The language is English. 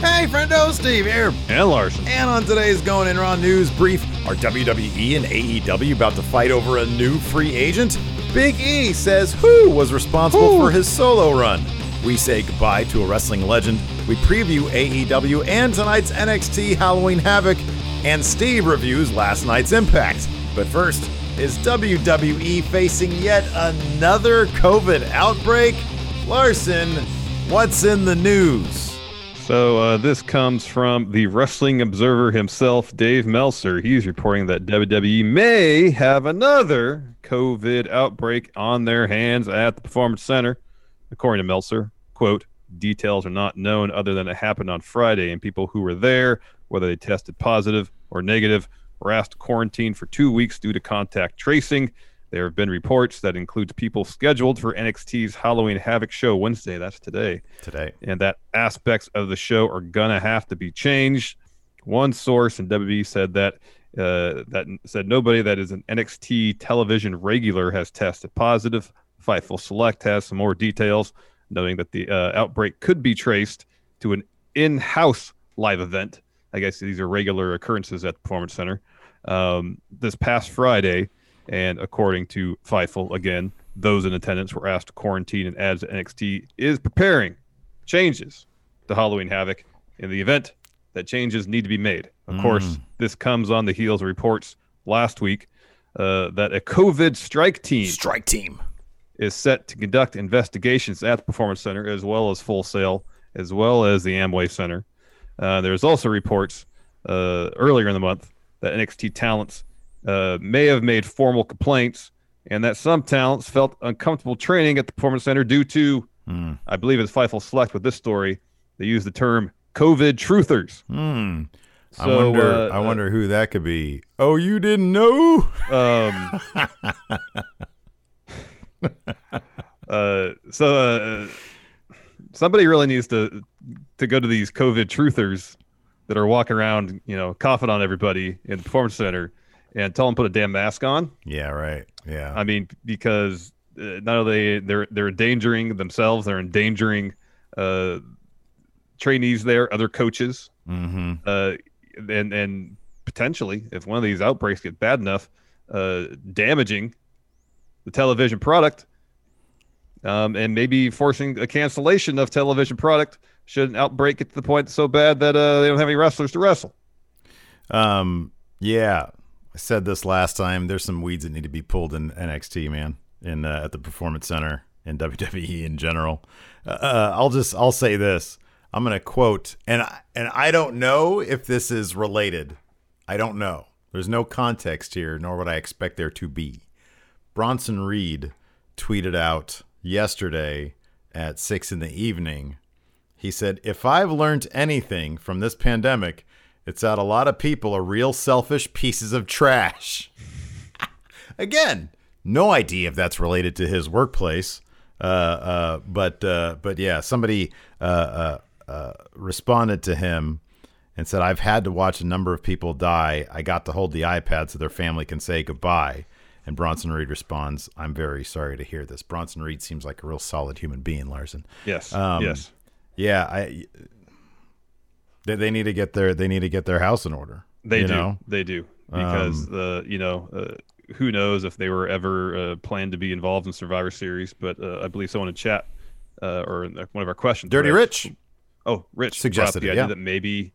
Hey, friendo, Steve here. And Larson. And on today's Going In Raw news brief, are WWE and AEW about to fight over a new free agent? Big E says who was responsible for his solo run. We say goodbye to a wrestling legend. We preview AEW and tonight's NXT Halloween Havoc. And Steve reviews last night's Impact. But first, is WWE facing yet another COVID outbreak? Larson, what's in the news? So uh, this comes from the Wrestling Observer himself, Dave Meltzer. He's reporting that WWE may have another COVID outbreak on their hands at the Performance Center. According to Meltzer, quote, details are not known other than it happened on Friday, and people who were there, whether they tested positive or negative, were asked to quarantine for two weeks due to contact tracing. There have been reports that includes people scheduled for NXT's Halloween Havoc show Wednesday. That's today. Today. And that aspects of the show are gonna have to be changed. One source in WWE said that uh, that said nobody that is an NXT television regular has tested positive. Fightful Select has some more details, noting that the uh, outbreak could be traced to an in-house live event. I guess these are regular occurrences at the Performance Center. Um, this past Friday, and according to Fightful, again, those in attendance were asked to quarantine and as NXT is preparing changes to Halloween Havoc in the event that changes need to be made. Of course, this comes on the heels of reports last week uh, that a COVID strike team Strike team. is set to conduct investigations at the Performance Center as well as Full Sail, as well as the Amway Center. Uh, there's also reports uh, earlier in the month that NXT talents uh, may have made formal complaints and that some talents felt uncomfortable training at the Performance Center due to, I believe it's Fightful Select with this story, they use the term COVID truthers. Hmm. I wonder. uh, I wonder who that could be. Oh, you didn't know? Um, uh, so uh, somebody really needs to to go to these COVID truthers that are walking around, you know, coughing on everybody in the performance center, and tell them put a damn mask on. Yeah. Right. Yeah. I mean, because uh, not only they're they're endangering themselves, they're endangering uh, trainees there, other coaches, mm-hmm. uh, and and potentially, if one of these outbreaks get bad enough, uh, damaging the television product, um, and maybe forcing a cancellation of television product should an outbreak get to the point so bad that uh, they don't have any wrestlers to wrestle. Um. Yeah. I said this last time. There's some weeds that need to be pulled in NXT, man, in uh, at the Performance Center in WWE in general. Uh, I'll just I'll say this. I'm gonna quote, and I, and I don't know if this is related. I don't know. There's no context here, nor would I expect there to be. Bronson Reed tweeted out yesterday at six in the evening. He said, If I've learned anything from this pandemic, it's that a lot of people are real selfish pieces of trash. Again, no idea if that's related to his workplace. Uh, uh, but uh, but yeah, somebody uh, uh, uh, responded to him and said, "I've had to watch a number of people die. I got to hold the iPad so their family can say goodbye." And Bronson Reed responds, "I'm very sorry to hear this." Bronson Reed seems like a real solid human being, Larson. Yes, Um, yes. Yeah, I. They, they need to get their they need to get their house in order. They do. Know? They do because Um, the you know uh, who knows if they were ever uh, planned to be involved in Survivor Series, but uh, I believe someone in chat uh, or in one of our questions, Dirty right? Rich. Oh, Rich Suggested the idea yeah. that maybe